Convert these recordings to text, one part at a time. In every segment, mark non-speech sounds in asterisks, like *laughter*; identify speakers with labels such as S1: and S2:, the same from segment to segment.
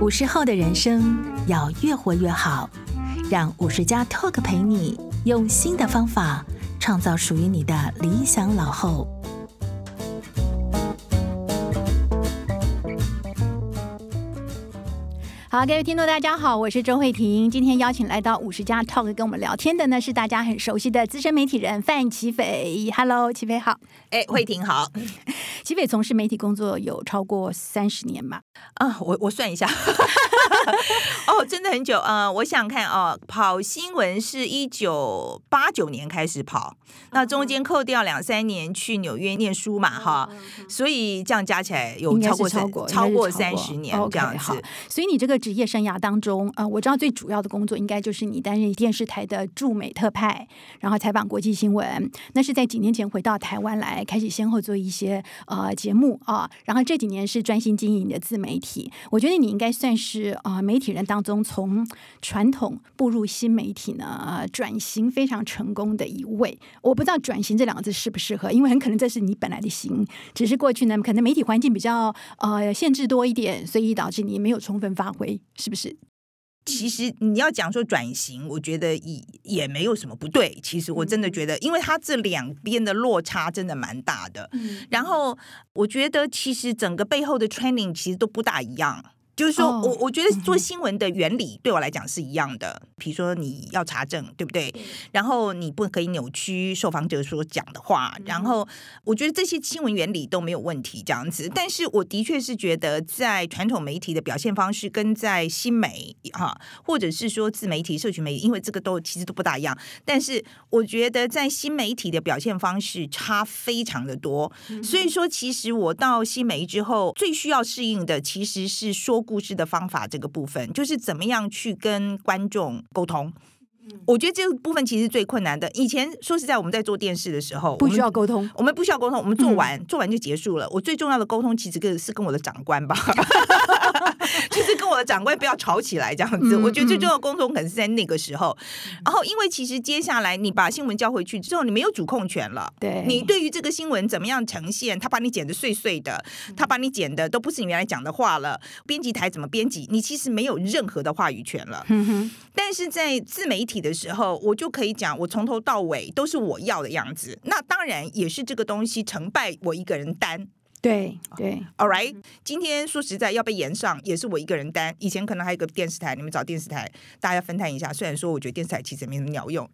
S1: 五十后的人生要越活越好，让五十加 Talk 陪你用新的方法创造属于你的理想老后。
S2: 好，各位听众，大家好，我是周慧婷。今天邀请来到五十加 Talk 跟我们聊天的呢，是大家很熟悉的资深媒体人范琪斐。Hello，琪斐好。
S3: 哎，慧婷好。*laughs*
S2: 琪斐从事媒体工作有超过三十年吧？
S3: 啊，我我算一下。*laughs* 哦，真的很久。呃，我想看哦，跑新闻是一九八九年开始跑，那中间扣掉两三年去纽约念书嘛，哈，所以这样加起来有超过超过超过三十年这样子。
S2: 所以你这个。职业生涯当中，呃，我知道最主要的工作应该就是你担任电视台的驻美特派，然后采访国际新闻。那是在几年前回到台湾来，开始先后做一些呃节目啊。然后这几年是专心经营你的自媒媒体。我觉得你应该算是啊、媒体人当中从传统步入新媒体呢转型非常成功的一位。我不知道“转型”这两个字适不适合，因为很可能这是你本来的型，只是过去呢可能媒体环境比较呃限制多一点，所以导致你没有充分发挥。是不是？
S3: 其实你要讲说转型，我觉得也也没有什么不对。其实我真的觉得，因为它这两边的落差真的蛮大的。然后我觉得，其实整个背后的 training 其实都不大一样。就是说我我觉得做新闻的原理对我来讲是一样的，比如说你要查证，对不对？然后你不可以扭曲受访者所讲的话，然后我觉得这些新闻原理都没有问题，这样子。但是我的确是觉得，在传统媒体的表现方式跟在新媒哈，或者是说自媒体、社群媒体，因为这个都其实都不大一样。但是我觉得在新媒体的表现方式差非常的多，所以说其实我到新媒之后，最需要适应的其实是说。故事的方法这个部分，就是怎么样去跟观众沟通。我觉得这个部分其实最困难的。以前说实在，我们在做电视的时候，
S2: 不需要沟通，
S3: 我们不需要沟通，我们做完、嗯、做完就结束了。我最重要的沟通，其实跟是跟我的长官吧，*laughs* 就是跟我的掌柜不要吵起来这样子。嗯、我觉得最重要的沟通可能是在那个时候。嗯、然后，因为其实接下来你把新闻交回去之后，你没有主控权了。
S2: 对，
S3: 你对于这个新闻怎么样呈现，他把你剪的碎碎的，他把你剪的都不是你原来讲的话了。编辑台怎么编辑，你其实没有任何的话语权了。但是在自媒体。的时候，我就可以讲，我从头到尾都是我要的样子。那当然也是这个东西成败我一个人担。
S2: 对对
S3: ，All right。今天说实在要被延上，也是我一个人担。以前可能还有个电视台，你们找电视台，大家分摊一下。虽然说我觉得电视台其实没什么鸟用，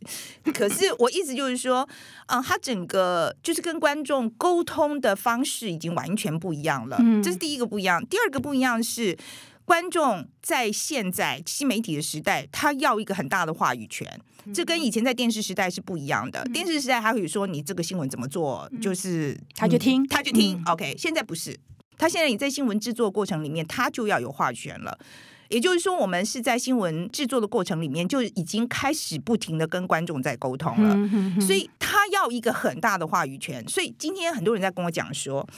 S3: 可是我意思就是说，嗯，他整个就是跟观众沟通的方式已经完全不一样了。嗯，这是第一个不一样。第二个不一样是。观众在现在新媒体的时代，他要一个很大的话语权，这跟以前在电视时代是不一样的。电视时代他会说你这个新闻怎么做，就是
S2: 他就听，
S3: 他就听。OK，现在不是，他现在你在新闻制作过程里面，他就要有话语权了。也就是说，我们是在新闻制作的过程里面，就已经开始不停的跟观众在沟通了，所以他要一个很大的话语权。所以今天很多人在跟我讲说。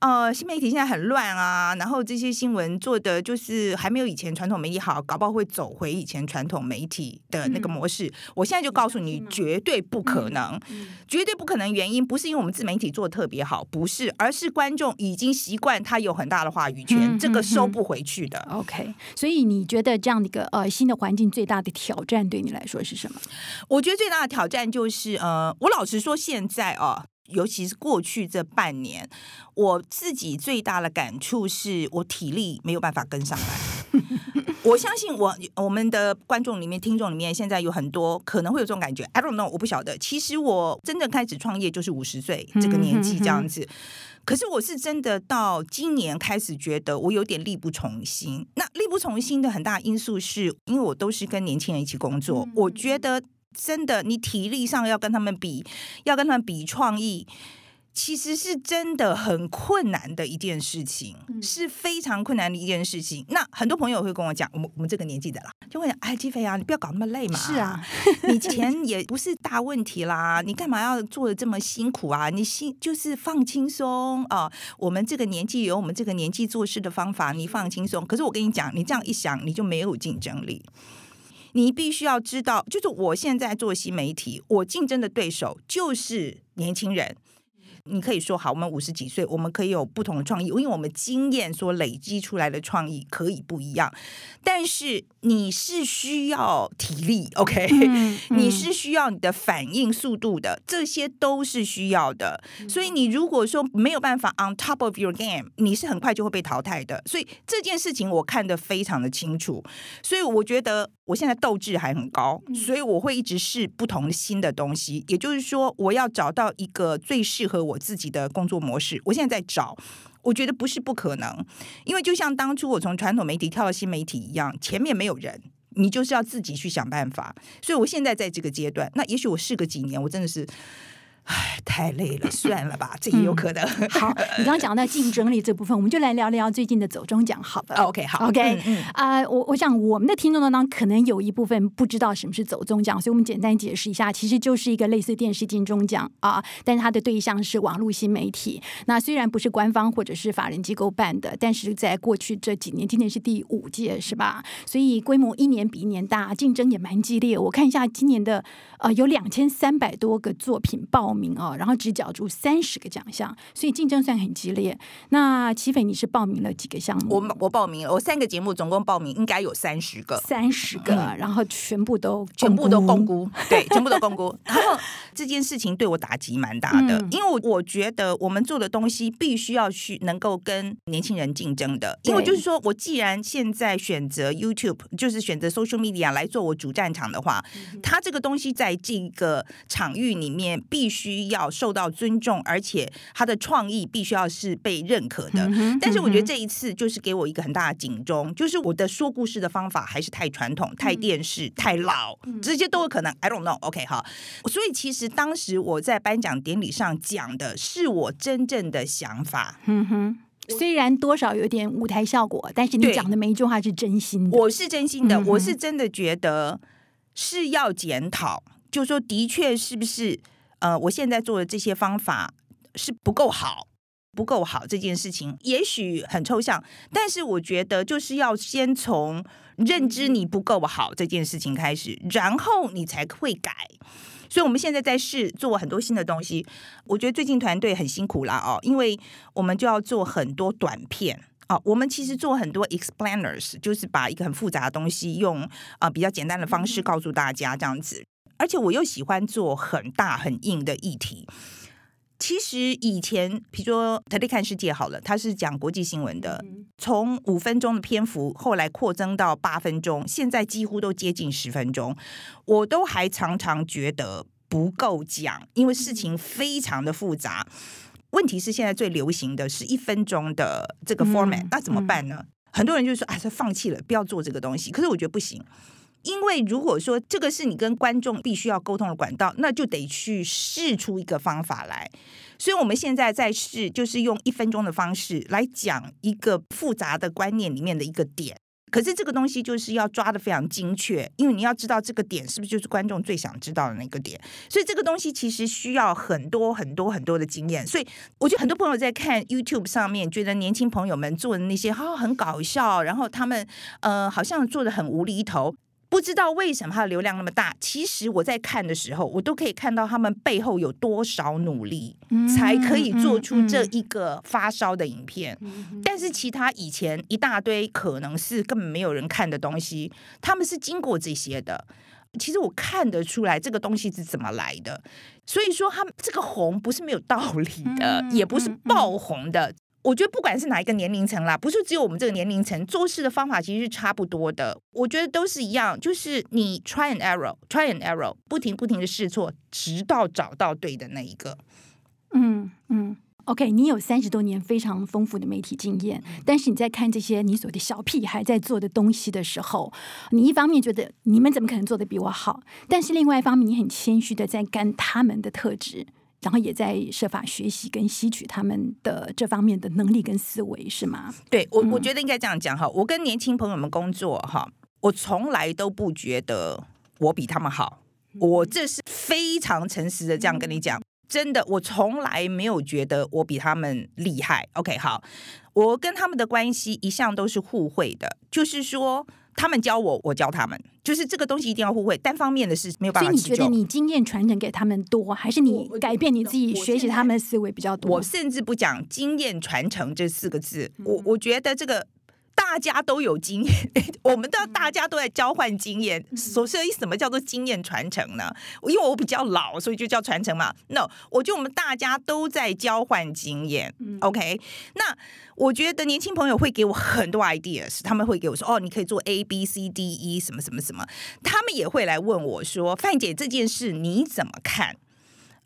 S3: 呃，新媒体现在很乱啊，然后这些新闻做的就是还没有以前传统媒体好，搞不好会走回以前传统媒体的那个模式。嗯、我现在就告诉你，绝对不可能，嗯、绝对不可能。原因不是因为我们自媒体做的特别好，不是，而是观众已经习惯他有很大的话语权，嗯、这个收不回去的。
S2: OK，所以你觉得这样的一个呃新的环境最大的挑战对你来说是什么？
S3: 我觉得最大的挑战就是呃，我老实说，现在啊。尤其是过去这半年，我自己最大的感触是我体力没有办法跟上来。*laughs* 我相信我我们的观众里面、听众里面，现在有很多可能会有这种感觉。I don't know，我不晓得。其实我真正开始创业就是五十岁这个年纪这样子，可是我是真的到今年开始觉得我有点力不从心。那力不从心的很大因素是因为我都是跟年轻人一起工作，我觉得。真的，你体力上要跟他们比，要跟他们比创意，其实是真的很困难的一件事情，嗯、是非常困难的一件事情。那很多朋友会跟我讲，我们我们这个年纪的啦，就会讲，哎，琪斐啊，你不要搞那么累嘛。
S2: 是啊，*laughs* *laughs*
S3: 你钱也不是大问题啦，你干嘛要做的这么辛苦啊？你心就是放轻松啊。我们这个年纪有我们这个年纪做事的方法，你放轻松。可是我跟你讲，你这样一想，你就没有竞争力。你必须要知道，就是我现在做新媒体，我竞争的对手就是年轻人，你可以说好，我们五十几岁，我们可以有不同的创意，因为我们经验所累积出来的创意可以不一样。但是你是需要体力，OK？嗯 *laughs* 嗯、你是需要你的反应速度的，这些都是需要的。所以你如果说没有办法 on top of your game，你是很快就会被淘汰的。所以这件事情我看得非常的清楚。所以我觉得我现在斗志还很高，所以我会一直试不同的新的东西。也就是说，我要找到一个最适合我自己的工作模式。我现在在找。我觉得不是不可能，因为就像当初我从传统媒体跳到新媒体一样，前面没有人，你就是要自己去想办法。所以我现在在这个阶段，那也许我试个几年，我真的是。唉，太累了，*laughs* 算了吧，这也有可能。
S2: 嗯、好，你刚刚讲到竞争力这部分，我们就来聊聊最近的走中奖，好了。
S3: OK，好
S2: ，OK，啊、嗯呃，我我想我们的听众当中可能有一部分不知道什么是走中奖，所以我们简单解释一下，其实就是一个类似电视金钟奖啊，但是它的对象是网络新媒体。那虽然不是官方或者是法人机构办的，但是在过去这几年，今年是第五届，是吧？所以规模一年比一年大，竞争也蛮激烈。我看一下今年的呃，有两千三百多个作品报名哦，然后只角逐三十个奖项，所以竞争算很激烈。那齐斐，你是报名了几个项目？
S3: 我我报名了，我三个节目总共报名应该有三十个，
S2: 三十个，嗯、然后全部都
S3: 全部都公估，对，全部都公估。*laughs* 然后这件事情对我打击蛮大的，嗯、因为我我觉得我们做的东西必须要去能够跟年轻人竞争的，因为就是说我既然现在选择 YouTube，就是选择 Social Media 来做我主战场的话，它、嗯、这个东西在这个场域里面必须要受到尊重，而且他的创意必须要是被认可的。但是我觉得这一次就是给我一个很大的警钟，就是我的说故事的方法还是太传统、太电视、太老，这些都有可能。I don't know. OK，好。所以其实当时我在颁奖典礼上讲的是我真正的想法。
S2: 嗯哼，虽然多少有点舞台效果，但是你讲的每一句话是真心的。
S3: 我是真心的，嗯，我是真的觉得是要检讨。就说的确是不是呃，我现在做的这些方法是不够好，不够好这件事情，也许很抽象，但是我觉得就是要先从认知你不够好这件事情开始，然后你才会改。所以我们现在在试做很多新的东西，我觉得最近团队很辛苦啦哦，因为我们就要做很多短片哦，我们其实做很多 explainers，就是把一个很复杂的东西用啊比较简单的方式告诉大家这样子。而且我又喜欢做很大很硬的议题。其实以前，比如说《TODAY 看世界》好了，它是讲国际新闻的，从五分钟的篇幅，后来扩增到八分钟，现在几乎都接近十分钟。我都还常常觉得不够讲，因为事情非常的复杂。问题是现在最流行的是一分钟的这个 format，那怎么办呢？很多人就说啊，他放弃了，不要做这个东西。可是我觉得不行。因为如果说这个是你跟观众必须要沟通的管道，那就得去试出一个方法来。所以我们现在在试，就是用一分钟的方式来讲一个复杂的观念里面的一个点。可是这个东西就是要抓得非常精确，因为你要知道这个点是不是就是观众最想知道的那个点。所以这个东西其实需要很多很多很多的经验。所以我觉得很多朋友在看 YouTube 上面，觉得年轻朋友们做的那些哈很搞笑，然后他们呃好像做得很无厘头。不知道为什么它的流量那么大，其实我在看的时候，我都可以看到他们背后有多少努力，才可以做出这一个发烧的影片。但是其他以前一大堆可能是根本没有人看的东西，他们是经过这些的。其实我看得出来这个东西是怎么来的，所以说他们这个红不是没有道理的，也不是爆红的。我觉得不管是哪一个年龄层啦，不是只有我们这个年龄层做事的方法其实是差不多的。我觉得都是一样，就是你 try and error，try and error，不停不停的试错，直到找到对的那一个。
S2: 嗯嗯，OK，你有三十多年非常丰富的媒体经验，但是你在看这些你所谓的小屁孩在做的东西的时候，你一方面觉得你们怎么可能做的比我好，但是另外一方面你很谦虚的在干他们的特质。然后也在设法学习跟吸取他们的这方面的能力跟思维，是吗？
S3: 对，我我觉得应该这样讲哈。我跟年轻朋友们工作哈，我从来都不觉得我比他们好。我这是非常诚实的这样跟你讲，真的，我从来没有觉得我比他们厉害。OK，好，我跟他们的关系一向都是互惠的，就是说。他们教我，我教他们，就是这个东西一定要互惠，单方面的是没有办法。
S2: 所以你觉得你经验传承给他们多，还是你改变你自己学习他们的思维比较多？
S3: 我甚至不讲经验传承这四个字，我我觉得这个。大家都有经验，我们都大家都在交换经验。所以，什么叫做经验传承呢？因为我比较老，所以就叫传承嘛。No，我觉得我们大家都在交换经验。OK，那我觉得年轻朋友会给我很多 ideas，他们会给我说：“哦，你可以做 A B C D E 什么什么什么。”他们也会来问我说：“范姐，这件事你怎么看？”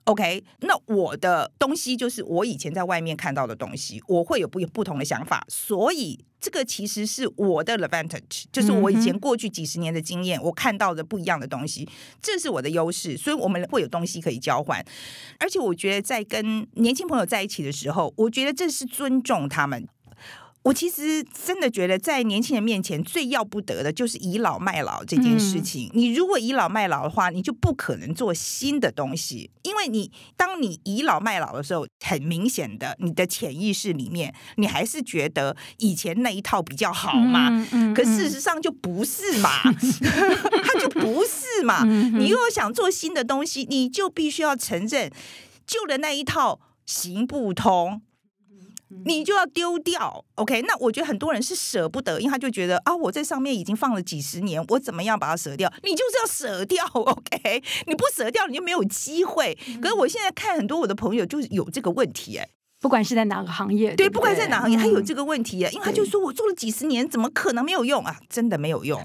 S3: OK，那我的东西就是我以前在外面看到的东西，我会有不不同的想法，所以这个其实是我的 advantage，就是我以前过去几十年的经验，我看到的不一样的东西，这是我的优势，所以我们会有东西可以交换，而且我觉得在跟年轻朋友在一起的时候，我觉得这是尊重他们。我其实真的觉得，在年轻人面前最要不得的就是倚老卖老这件事情。你如果倚老卖老的话，你就不可能做新的东西，因为你当你倚老卖老的时候，很明显的，你的潜意识里面，你还是觉得以前那一套比较好嘛。可事实上就不是嘛，*laughs* 它就不是嘛。你如果想做新的东西，你就必须要承认旧的那一套行不通。你就要丢掉，OK？那我觉得很多人是舍不得，因为他就觉得啊，我在上面已经放了几十年，我怎么样把它舍掉？你就是要舍掉，OK？你不舍掉，你就没有机会。可是我现在看很多我的朋友就是有这个问题，哎，
S2: 不管是在哪个行业，对，
S3: 对，不管在哪个行业，他有这个问题，哎，因为他就说我做了几十年，怎么可能没有用啊？真的没有用。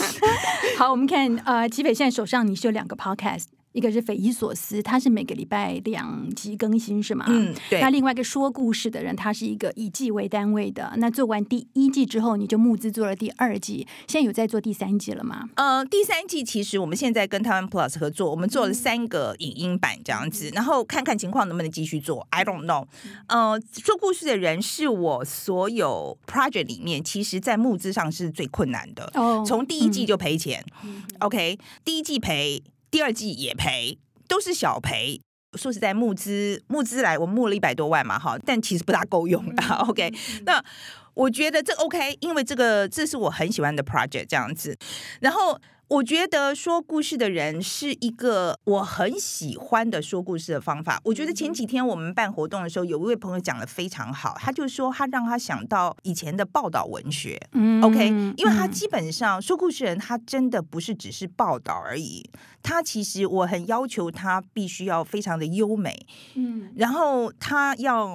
S3: *laughs*
S2: 好，我们看，呃，齐北现在手上你是有两个 Podcast。一个是匪夷所思，他是每个礼拜两集更新，是吗？
S3: 嗯，对。
S2: 那另外一个说故事的人，他是一个以季为单位的。那做完第一季之后，你就募资做了第二季，现在有在做第三季了吗？
S3: 呃，第三季其实我们现在跟台湾 Plus 合作，我们做了三个影音版这样子，然后看看情况能不能继续做。I don't know。呃，说故事的人是我所有 project 里面，其实在募资上是最困难的。哦，从第一季就赔钱。嗯，OK，第一季赔。第二季也赔，都是小赔。说实在，募资募资来，我募了一百多万嘛，哈，但其实不大够用的。OK，那我觉得这 OK，因为这个这是我很喜欢的 project，这样子，然后。我觉得说故事的人是一个我很喜欢的说故事的方法。我觉得前几天我们办活动的时候，有一位朋友讲的非常好，他就说他让他想到以前的报道文学。嗯，OK，因为他基本上说故事人，他真的不是只是报道而已，他其实我很要求他必须要非常的优美，嗯，然后他要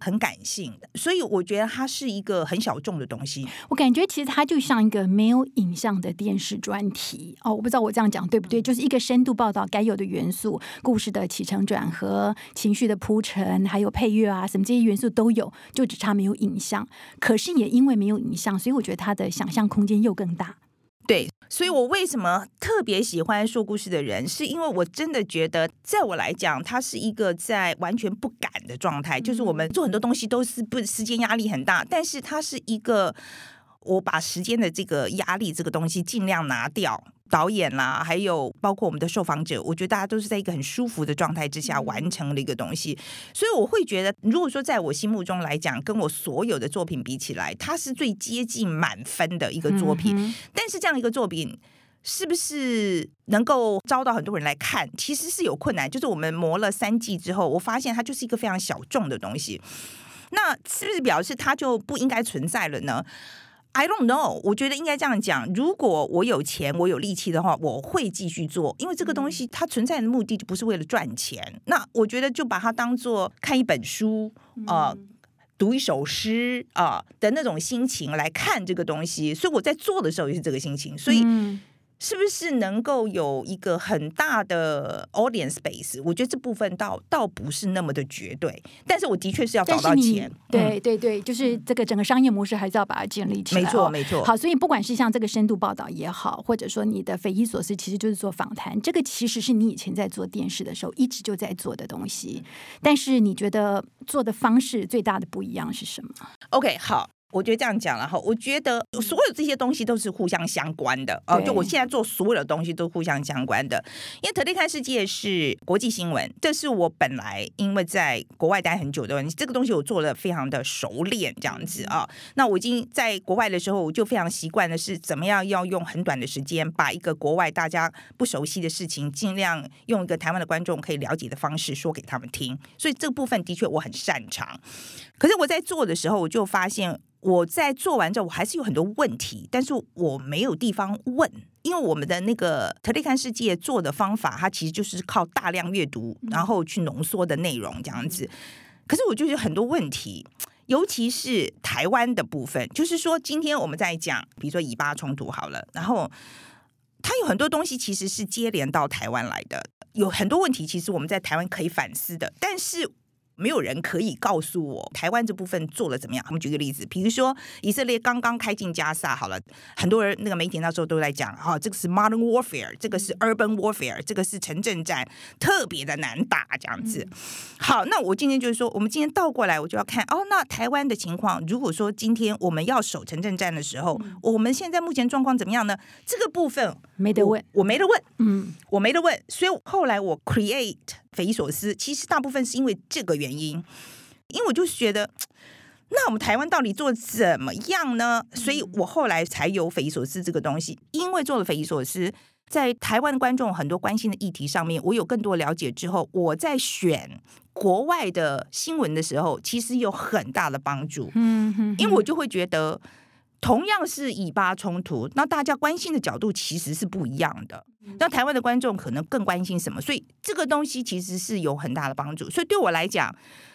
S3: 很感性，所以我觉得他是一个很小众的东西。
S2: 我感觉其实他就像一个没有影像的电视专题。哦，我不知道我这样讲对不对？就是一个深度报道该有的元素，故事的起承转合、情绪的铺陈，还有配乐啊，什么这些元素都有，就只差没有影像。可是也因为没有影像，所以我觉得他的想象空间又更大。
S3: 对，所以我为什么特别喜欢说故事的人，是因为我真的觉得，在我来讲，他是一个在完全不敢的状态，就是我们做很多东西都是不时间压力很大，但是他是一个。我把时间的这个压力这个东西尽量拿掉，导演啦，还有包括我们的受访者，我觉得大家都是在一个很舒服的状态之下完成了一个东西，所以我会觉得，如果说在我心目中来讲，跟我所有的作品比起来，它是最接近满分的一个作品。嗯、但是这样一个作品是不是能够招到很多人来看，其实是有困难。就是我们磨了三季之后，我发现它就是一个非常小众的东西，那是不是表示它就不应该存在了呢？I don't know，我觉得应该这样讲。如果我有钱，我有力气的话，我会继续做，因为这个东西它存在的目的就不是为了赚钱。那我觉得就把它当做看一本书啊、呃，读一首诗啊、呃、的那种心情来看这个东西。所以我在做的时候也是这个心情，所以。是不是能够有一个很大的 audience space？我觉得这部分倒倒不是那么的绝对，但是我的确是要找到钱。
S2: 对对对，就是这个整个商业模式还是要把它建立起来。
S3: 没错没错。
S2: 好，所以不管是像这个深度报道也好，或者说你的匪夷所思，其实就是做访谈。这个其实是你以前在做电视的时候一直就在做的东西，但是你觉得做的方式最大的不一样是什么
S3: ？OK，好。我觉得这样讲了哈，我觉得所有这些东西都是互相相关的哦。就我现在做所有的东西都互相相关的，因为特立看世界是国际新闻，这是我本来因为在国外待很久的，这个东西我做的非常的熟练，这样子啊。那我已经在国外的时候，我就非常习惯的是怎么样要用很短的时间把一个国外大家不熟悉的事情，尽量用一个台湾的观众可以了解的方式说给他们听。所以这个部分的确我很擅长。可是我在做的时候，我就发现。我在做完之后，我还是有很多问题，但是我没有地方问，因为我们的那个特立看世界做的方法，它其实就是靠大量阅读，然后去浓缩的内容这样子。可是我就是很多问题，尤其是台湾的部分，就是说今天我们在讲，比如说以巴冲突好了，然后它有很多东西其实是接连到台湾来的，有很多问题其实我们在台湾可以反思的，但是。没有人可以告诉我台湾这部分做了怎么样。我们举个例子，比如说以色列刚刚开进加沙，好了，很多人那个媒体那时候都在讲，哈、哦，这个是 modern warfare，这个是 urban warfare，这个是城镇战，特别的难打，这样子。好，那我今天就是说，我们今天倒过来，我就要看哦，那台湾的情况，如果说今天我们要守城镇战的时候，我们现在目前状况怎么样呢？这个部分
S2: 没得问，
S3: 我，我没得问，嗯，我没得问，所以后来我 create。匪夷所思，其实大部分是因为这个原因，因为我就觉得，那我们台湾到底做怎么样呢？所以我后来才有匪夷所思这个东西。因为做了匪夷所思，在台湾的观众很多关心的议题上面，我有更多了解之后，我在选国外的新闻的时候，其实有很大的帮助。嗯嗯，因为我就会觉得。同样是以巴冲突，那大家关心的角度其实是不一样的。那台湾的观众可能更关心什么？所以这个东西其实是有很大的帮助。所以对我来讲，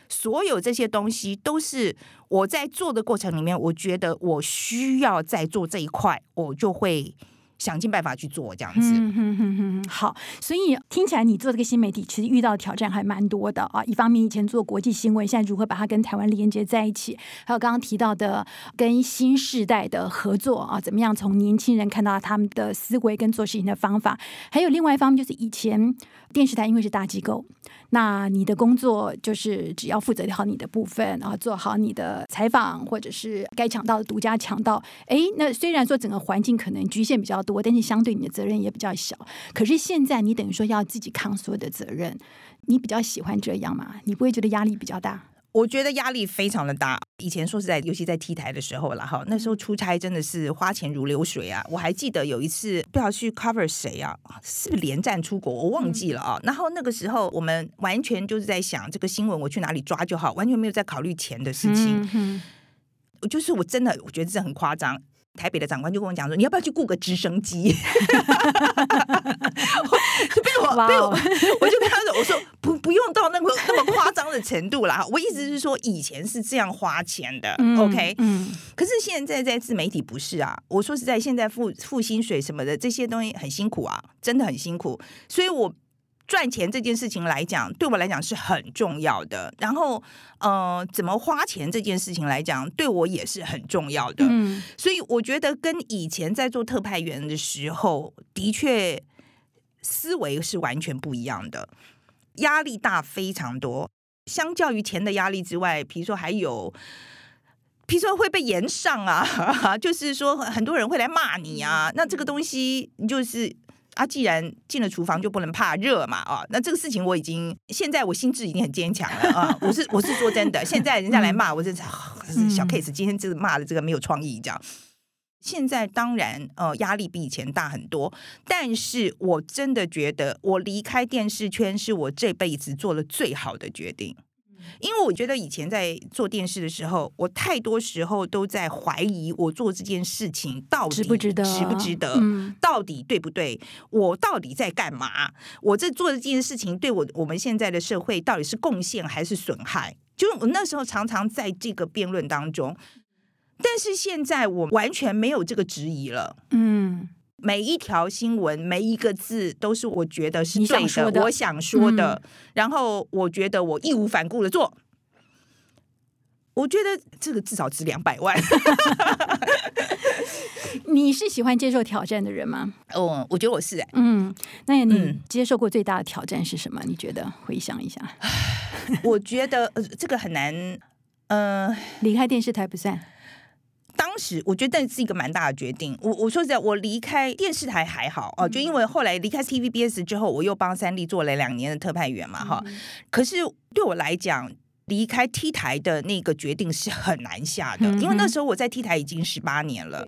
S3: 所有这些东西都是我在做的过程里面，我觉得我需要在做这一块，我就会。想尽办法去做这样子。
S2: 好，所以听起来你做这个新媒体，其实遇到挑战还蛮多的啊。一方面，以前做国际新闻，现在如何把它跟台湾连接在一起？还有刚刚提到的跟新世代的合作啊，怎么样从年轻人看到他们的思维跟做事情的方法？还有另外一方面，就是以前电视台因为是大机构。那你的工作就是只要负责好你的部分，然后做好你的采访，或者是该抢到的独家抢到。哎，那虽然说整个环境可能局限比较多，但是相对你的责任也比较小。可是现在你等于说要自己扛所有的责任，你比较喜欢这样吗？你不会觉得压力比较大？
S3: 我觉得压力非常的大。以前说实在，尤其在 T 台的时候了哈，那时候出差真的是花钱如流水啊。我还记得有一次不知道去 cover 谁啊，是不是连战出国，我忘记了啊。然后那个时候我们完全就是在想这个新闻我去哪里抓就好，完全没有在考虑钱的事情。就是我真的我觉得这很夸张。台北的长官就跟我讲说：“你要不要去雇个直升机？” *laughs* 被 *laughs* 我被我，*laughs* 我就跟他说：“我说不不用到那么那么夸张的程度啦。我意思是说，以前是这样花钱的。嗯、OK，嗯，可是现在在自媒体不是啊。我说实在，现在付付薪水什么的这些东西很辛苦啊，真的很辛苦。所以我。”赚钱这件事情来讲，对我来讲是很重要的。然后，呃，怎么花钱这件事情来讲，对我也是很重要的。嗯，所以我觉得跟以前在做特派员的时候，的确思维是完全不一样的，压力大非常多。相较于钱的压力之外，比如说还有，比如说会被延上啊，*laughs* 就是说很多人会来骂你啊，那这个东西就是。啊，既然进了厨房就不能怕热嘛，啊，那这个事情我已经现在我心智已经很坚强了啊，我是我是说真的，现在人家来骂我这是小 case，今天就是骂的这个没有创意，这样。现在当然呃压力比以前大很多，但是我真的觉得我离开电视圈是我这辈子做了最好的决定。因为我觉得以前在做电视的时候，我太多时候都在怀疑我做这件事情到底值不值得，值不值得，嗯，到底对不对？我到底在干嘛？我这做的这件事情对我我们现在的社会到底是贡献还是损害？就是我那时候常常在这个辩论当中，但是现在我完全没有这个质疑了，嗯。每一条新闻，每一个字都是我觉得是对的，想说的，我想说的。嗯。然后我觉得我义无反顾的做。我觉得这个至少值两百万。*laughs*
S2: 你是喜欢接受挑战的人吗？
S3: 哦，我觉得我是。
S2: 嗯，那你接受过最大的挑战是什么？你觉得？回想一下。
S3: 我觉得呃，这个很难。呃，
S2: 离开电视台不算。
S3: 当时我觉得那是一个蛮大的决定。我我说实在，我离开电视台还好哦，就因为后来离开 TVBS 之后，我又帮三立做了两年的特派员嘛，哈。可是对我来讲，离开 T 台的那个决定是很难下的，因为那时候我在 T 台已经十八年了，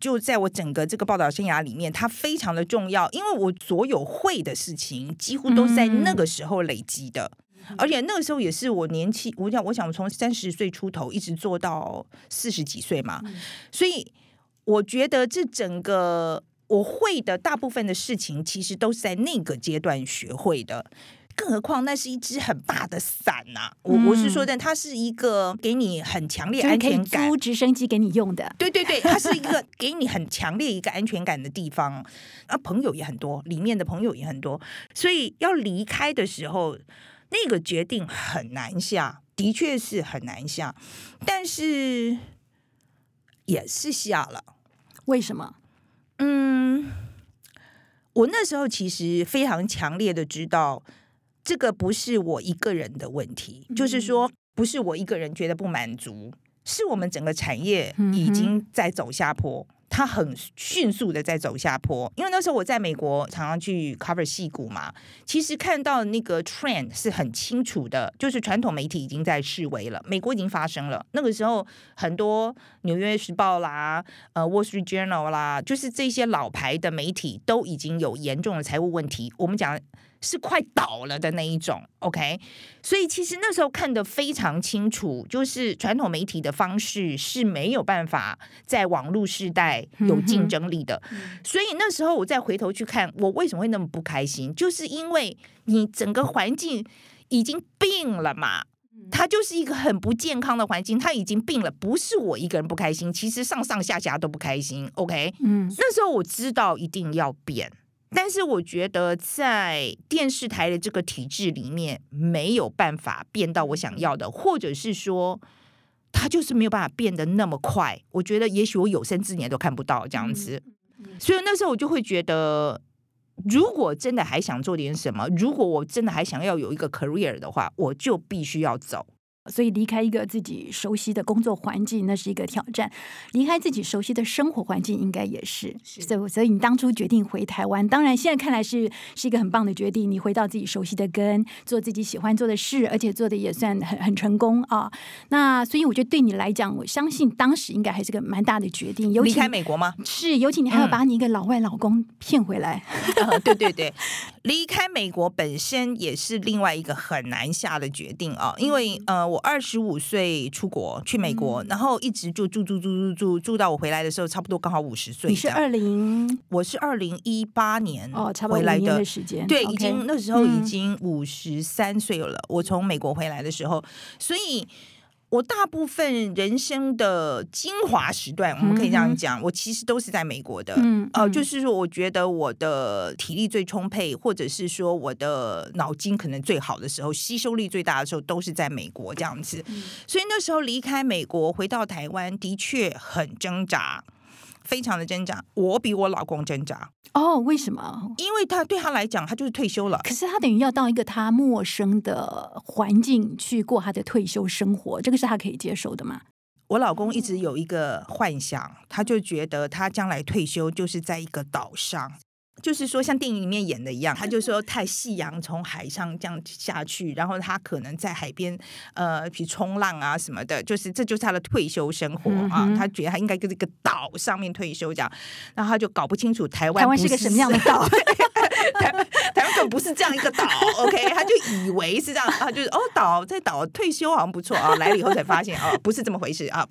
S3: 就在我整个这个报道生涯里面，它非常的重要，因为我所有会的事情几乎都是在那个时候累积的。而且那个时候也是我年轻，我想，我想从三十岁出头一直做到四十几岁嘛，所以我觉得这整个我会的大部分的事情，其实都是在那个阶段学会的。更何况那是一支很大的伞呐、啊，我我是说的，它是一个给你很强烈安全感，
S2: 租直升机给你用的，
S3: 对对对，它是一个给你很强烈一个安全感的地方。啊，朋友也很多，里面的朋友也很多，所以要离开的时候。那个决定很难下，的确是很难下，但是也是下了。
S2: 为什么？
S3: 嗯，我那时候其实非常强烈的知道，这个不是我一个人的问题，嗯、就是说，不是我一个人觉得不满足，是我们整个产业已经在走下坡。嗯他很迅速的在走下坡，因为那时候我在美国常常去 cover 戏股嘛，其实看到那个 trend 是很清楚的，就是传统媒体已经在示威了，美国已经发生了。那个时候很多纽约时报啦、呃 Wall Street Journal 啦，就是这些老牌的媒体都已经有严重的财务问题。我们讲。是快倒了的那一种，OK，所以其实那时候看得非常清楚，就是传统媒体的方式是没有办法在网络时代有竞争力的。所以那时候我再回头去看，我为什么会那么不开心，就是因为你整个环境已经病了嘛，它就是一个很不健康的环境，它已经病了，不是我一个人不开心，其实上上下下都不开心，OK，嗯，那时候我知道一定要变。但是我觉得在电视台的这个体制里面没有办法变到我想要的，或者是说他就是没有办法变得那么快。我觉得也许我有生之年都看不到这样子，所以那时候我就会觉得，如果真的还想做点什么，如果我真的还想要有一个 career 的话，我就必须要走。
S2: 所以离开一个自己熟悉的工作环境，那是一个挑战；离开自己熟悉的生活环境，应该也是。所以，所以你当初决定回台湾，当然现在看来是是一个很棒的决定。你回到自己熟悉的根，做自己喜欢做的事，而且做的也算很很成功啊。那所以我觉得对你来讲，我相信当时应该还是个蛮大的决定。尤其
S3: 离开美国吗？
S2: 是，尤其你还要把你一个老外老公骗回
S3: 来。对 *laughs* 对对，离开美国本身也是另外一个很难下的决定啊，因为呃。我二十五岁出国去美国，嗯、然后一直就住住住住住住到我回来的时候，差不多刚好五十岁。
S2: 你是二零，
S3: 我是二零一八年
S2: 哦，差不多一年的时
S3: 间。
S2: 对
S3: 已经那时候已经五十三岁了。嗯、我从美国回来的时候，所以。我大部分人生的精华时段，我们可以这样讲，我其实都是在美国的。嗯，呃，就是说，我觉得我的体力最充沛，或者是说我的脑筋可能最好的时候，吸收力最大的时候，都是在美国这样子。所以那时候离开美国回到台湾，的确很挣扎。非常的挣扎，我比我老公挣扎
S2: 哦。为什么？
S3: 因为他对他来讲，他就是退休了。
S2: 可是他等于要到一个他陌生的环境去过他的退休生活，这个是他可以接受的吗？
S3: 我老公一直有一个幻想，他就觉得他将来退休就是在一个岛上。就是说，像电影里面演的一样，他就说，太夕阳从海上这样下去，然后他可能在海边，呃，去冲浪啊什么的，就是这就是他的退休生活啊。他觉得他应该跟这个岛上面退休这样，然后他就搞不清楚台湾，
S2: 台湾是个什么样的
S3: 岛。*laughs* 不是这样一个岛，*laughs* OK？他就以为是这样啊，就是哦，岛在岛退休好像不错啊，*laughs* 来了以后才发现哦，不是这么回事啊。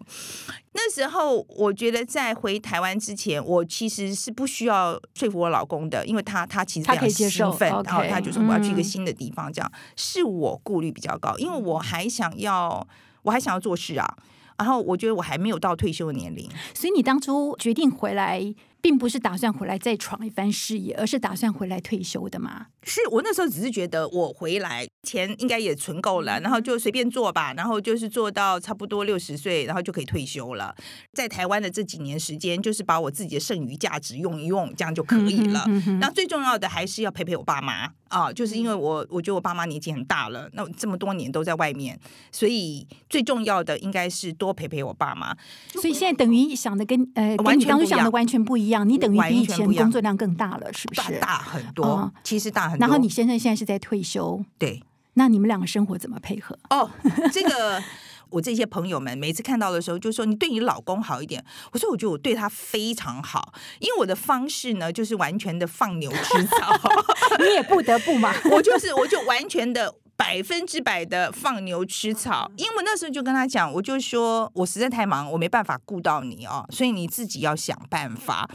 S3: 那时候我觉得在回台湾之前，我其实是不需要说服我老公的，因为他他其实非常兴奋，然后他就说我要去一个新的地方，这样、嗯、是我顾虑比较高，因为我还想要我还想要做事啊，然后我觉得我还没有到退休的年龄，
S2: 所以你当初决定回来。并不是打算回来再闯一番事业，而是打算回来退休的嘛？
S3: 是我那时候只是觉得我回来钱应该也存够了，然后就随便做吧，然后就是做到差不多六十岁，然后就可以退休了。在台湾的这几年时间，就是把我自己的剩余价值用一用，这样就可以了。那、最重要的还是要陪陪我爸妈啊，就是因为我我觉得我爸妈年纪很大了，那这么多年都在外面，所以最重要的应该是多陪陪我爸妈。
S2: 所以现在等于想的跟呃完全当时想的完全不一样，你等于比以前工作量更大了，是不是？
S3: 大很多，哦、其实大很多。
S2: 然后你先生现在是在退休，
S3: 对，
S2: 那你们两个生活怎么配合？
S3: 哦，这个 *laughs* 我这些朋友们每次看到的时候就说，你对你老公好一点。我说我觉得我对他非常好，因为我的方式呢就是完全的放牛吃草，*laughs*
S2: 你也不得不嘛。*laughs*
S3: 我就是我就完全的百分之百的放牛吃草，因为我那时候就跟他讲，我就说我实在太忙，我没办法顾到你哦，所以你自己要想办法。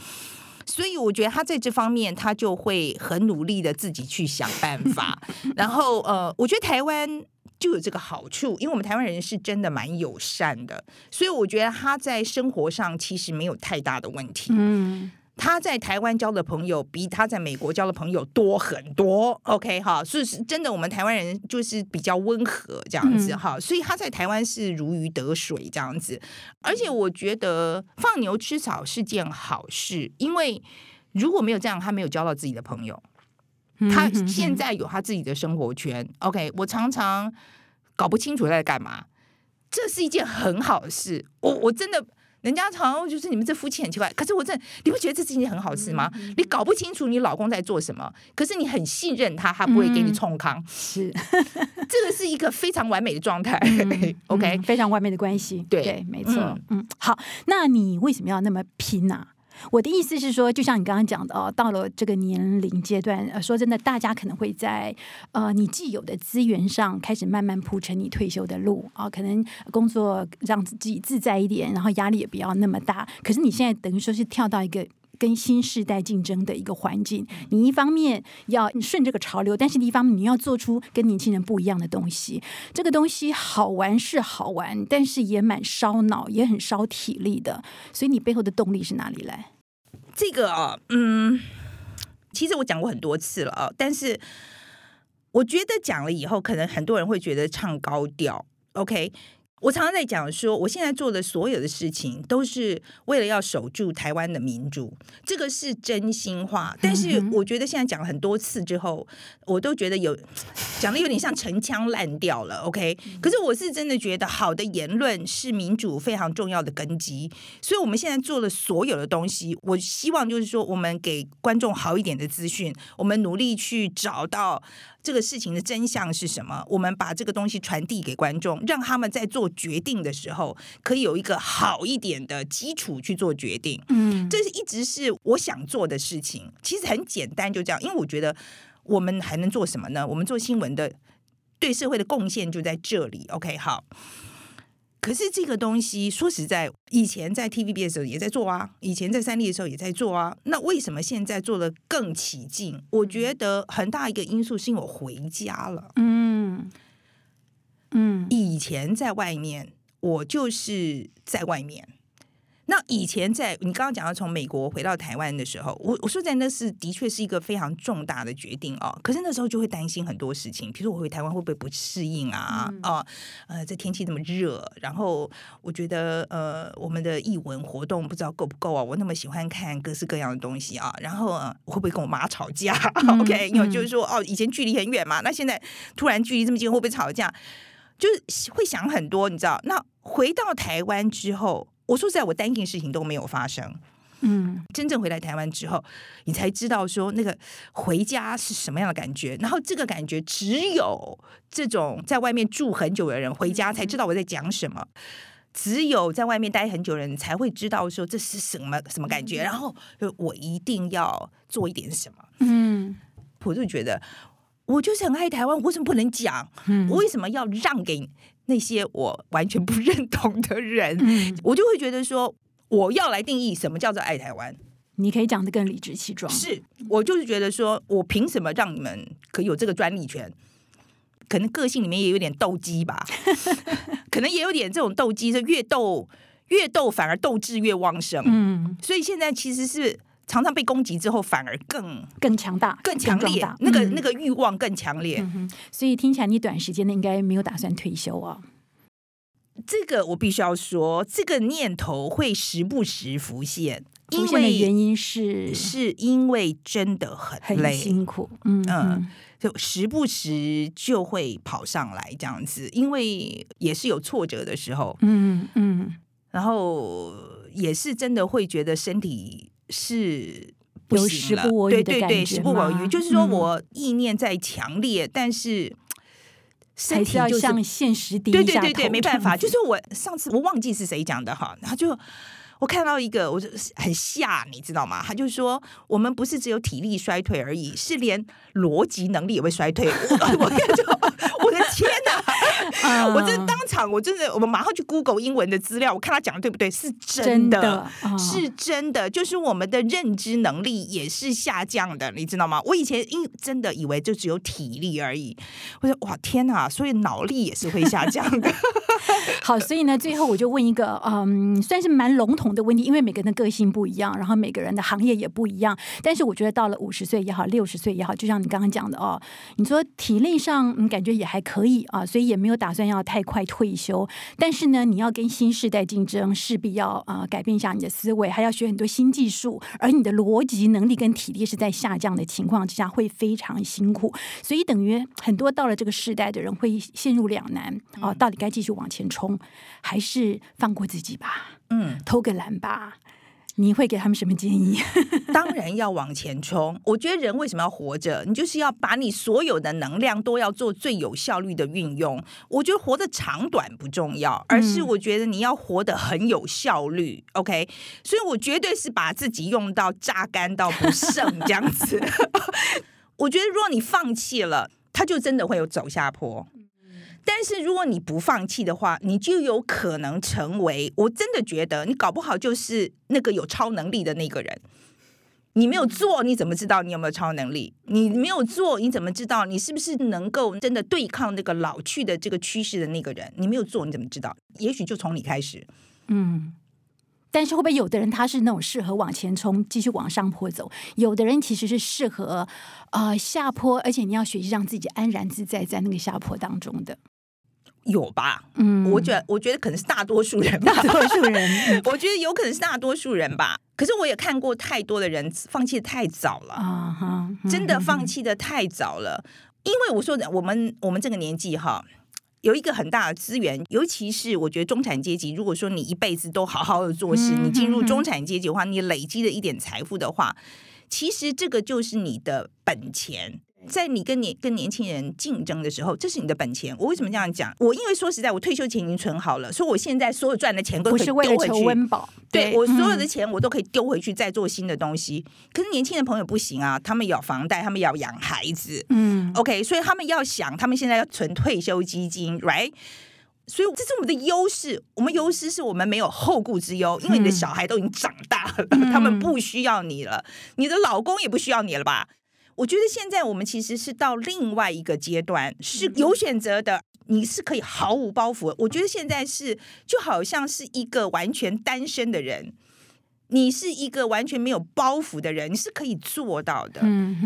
S3: 所以我觉得他在这方面，他就会很努力的自己去想办法。*laughs* 然后呃，我觉得台湾就有这个好处，因为我们台湾人是真的蛮友善的，所以我觉得他在生活上其实没有太大的问题。嗯。他在台湾交的朋友比他在美国交的朋友多很多，OK 哈，所以是真的，我们台湾人就是比较温和这样子哈，所以他在台湾是如鱼得水这样子，而且我觉得放牛吃草是件好事，因为如果没有这样，他没有交到自己的朋友，他现在有他自己的生活圈，OK，我常常搞不清楚他在干嘛，这是一件很好的事，我我真的。人家常常就是你们这夫妻很奇怪，可是我真的，你不觉得这事情很好吃吗？你搞不清楚你老公在做什么，可是你很信任他，他不会给你冲康。嗯、是，*laughs* 这个是一个非常完美的状态。嗯、*laughs* OK，
S2: 非常完美的关系。
S3: 对，
S2: 对，没错。嗯，嗯，好，那你为什么要那么拼呢、啊？我的意思是说，就像你刚刚讲的哦，到了这个年龄阶段，呃，说真的，大家可能会在呃你既有的资源上开始慢慢铺成你退休的路啊，可能工作让自己自在一点，然后压力也不要那么大。可是你现在等于说是跳到一个跟新世代竞争的一个环境，你一方面要顺这个潮流，但是一方面你要做出跟年轻人不一样的东西。这个东西好玩是好玩，但是也蛮烧脑，也很烧体力的。所以你背后的动力是哪里来？
S3: 这个啊，嗯，其实我讲过很多次了啊，但是我觉得讲了以后，可能很多人会觉得唱高调，OK。我常常在讲说，我现在做的所有的事情都是为了要守住台湾的民主，这个是真心话。但是我觉得现在讲了很多次之后，我都觉得有讲的有点像陈腔滥调了。OK，可是我是真的觉得好的言论是民主非常重要的根基。所以我们现在做的所有的东西，我希望就是说，我们给观众好一点的资讯，我们努力去找到。这个事情的真相是什么？我们把这个东西传递给观众，让他们在做决定的时候可以有一个好一点的基础去做决定。嗯，这是一直是我想做的事情。其实很简单，就这样。因为我觉得我们还能做什么呢？我们做新闻的对社会的贡献就在这里。OK，好。可是这个东西说实在，以前在 TVB 的时候也在做啊，以前在三立的时候也在做啊。那为什么现在做的更起劲？我觉得很大一个因素是因为我回家了。嗯嗯，以前在外面，我就是在外面。那以前在你刚刚讲到从美国回到台湾的时候，我我说在那是的确是一个非常重大的决定哦。可是那时候就会担心很多事情，比如说我回台湾会不会不适应啊？嗯、啊，呃，这天气这么热，然后我觉得呃我们的译文活动不知道够不够啊？我那么喜欢看各式各样的东西啊，然后、呃、会不会跟我妈吵架、*laughs* *laughs* 嗯、？OK，因为就是说哦，以前距离很远嘛，那现在突然距离这么近，会不会吵架？就是会想很多，你知道？那回到台湾之后。我说实在，我担心事情都没有发生。嗯，真正回来台湾之后，你才知道说那个回家是什么样的感觉。然后这个感觉只有这种在外面住很久的人回家才知道我在讲什么。只有在外面待很久的人才会知道说这是什么什么感觉。然后我一定要做一点什么。嗯，我就觉得我就是很爱台湾，我为什么不能讲？我为什么要让给？那些我完全不 *laughs* 认同的人，嗯、我就会觉得说，我要来定义什么叫做爱台湾。
S2: 你可以讲得更理直气壮。
S3: 是我就是觉得说，我凭什么让你们可以有这个专利权？可能个性里面也有点斗鸡吧，*laughs* 可能也有点这种斗鸡，是越斗越斗反而斗志越旺盛。嗯，所以现在其实是常常被攻击之后，反而更
S2: 更强大、
S3: 更强烈，那个、嗯、那个欲望更强烈、
S2: 嗯。所以听起来你短时间内应该没有打算退休啊？
S3: 这个我必须要说，这个念头会时不时浮现。
S2: 浮现的原因是，
S3: 是因为真的很累、
S2: 很辛苦。嗯嗯，
S3: 就时不时就会跑上来这样子，因为也是有挫折的时候。
S2: 嗯嗯，
S3: 然后也是真的会觉得身体是不行了，对对对，时不我予。就是说我意念再强烈，嗯、但是身体、就是、
S2: 是要向现实低下。
S3: 对对对对，没办法。就是我上次我忘记是谁讲的哈，然后就。我看到一个，我就很吓，你知道吗？他就说，我们不是只有体力衰退而已，是连逻辑能力也会衰退。我 *laughs* 我就，我的天哪！Uh, 我真当场，我真的，我们马上去 Google 英文的资料，我看他讲的对不对？是真的，真的 uh. 是真的，就是我们的认知能力也是下降的，你知道吗？我以前因真的以为就只有体力而已，我说哇天哪，所以脑力也是会下降的。*laughs*
S2: 好，所以呢，最后我就问一个，嗯，算是蛮笼统的问题，因为每个人的个性不一样，然后每个人的行业也不一样，但是我觉得到了五十岁也好，六十岁也好，就像你刚刚讲的哦，你说体力上你感觉也还可以啊，所以也没有打算要太快退休，但是呢，你要跟新世代竞争，势必要啊、呃、改变一下你的思维，还要学很多新技术，而你的逻辑能力跟体力是在下降的情况之下，会非常辛苦，所以等于很多到了这个世代的人会陷入两难啊，到底该继续往前冲，还是放过自己吧？嗯，偷个懒吧。你会给他们什么建议？*laughs*
S3: 当然要往前冲。我觉得人为什么要活着？你就是要把你所有的能量都要做最有效率的运用。我觉得活得长短不重要，而是我觉得你要活得很有效率。嗯、OK，所以我绝对是把自己用到榨干到不剩这样子。*laughs* 我觉得如果你放弃了，它就真的会有走下坡。但是如果你不放弃的话，你就有可能成为。我真的觉得你搞不好就是那个有超能力的那个人。你没有做，你怎么知道你有没有超能力？你没有做，你怎么知道你是不是能够真的对抗那个老去的这个趋势的那个人？你没有做，你怎么知道？也许就从你开始。
S2: 嗯。但是会不会有的人他是那种适合往前冲，继续往上坡走？有的人其实是适合呃下坡，而且你要学习让自己安然自在在那个下坡当中的。
S3: 有吧？嗯，我觉得我觉得可能是大多数人吧，
S2: 大多数人，*laughs*
S3: 我觉得有可能是大多数人吧。可是我也看过太多的人放弃的太早了啊哈，真的放弃的太早了。因为我说的，我们我们这个年纪哈。有一个很大的资源，尤其是我觉得中产阶级。如果说你一辈子都好好的做事，你进入中产阶级的话，你累积了一点财富的话，其实这个就是你的本钱。在你跟年跟年轻人竞争的时候，这是你的本钱。我为什么这样讲？我因为说实在，我退休钱已经存好了，所以我现在所有赚的钱都可以丢回去。不是为了求温饱，对，对我所有的钱我都可以丢回去，再做新的东西。嗯、可是年轻的朋友不行啊，他们有房贷，他们要养孩子，嗯，OK，所以他们要想，他们现在要存退休基金，right？所以这是我们的优势。我们优势是我们没有后顾之忧，因为你的小孩都已经长大了，嗯、他们不需要你了，你的老公也不需要你了吧？我觉得现在我们其实是到另外一个阶段，是有选择的，你是可以毫无包袱。我觉得现在是就好像是一个完全单身的人，你是一个完全没有包袱的人，你是可以做到的。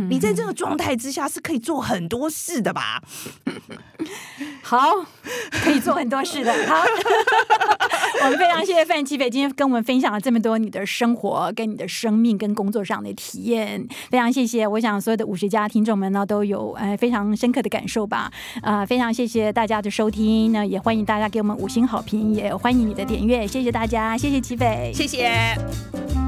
S3: 你在这个状态之下是可以做很多事的吧？*laughs*
S2: 好，可以做很多事的。好，*laughs* *laughs* 我们非常谢谢范齐北今天跟我们分享了这么多你的生活、跟你的生命、跟工作上的体验，非常谢谢。我想所有的五十家听众们呢都有呃非常深刻的感受吧。啊、非常谢谢大家的收听，那也欢迎大家给我们五星好评，也欢迎你的点阅，谢谢大家，谢谢齐北，
S3: 谢谢。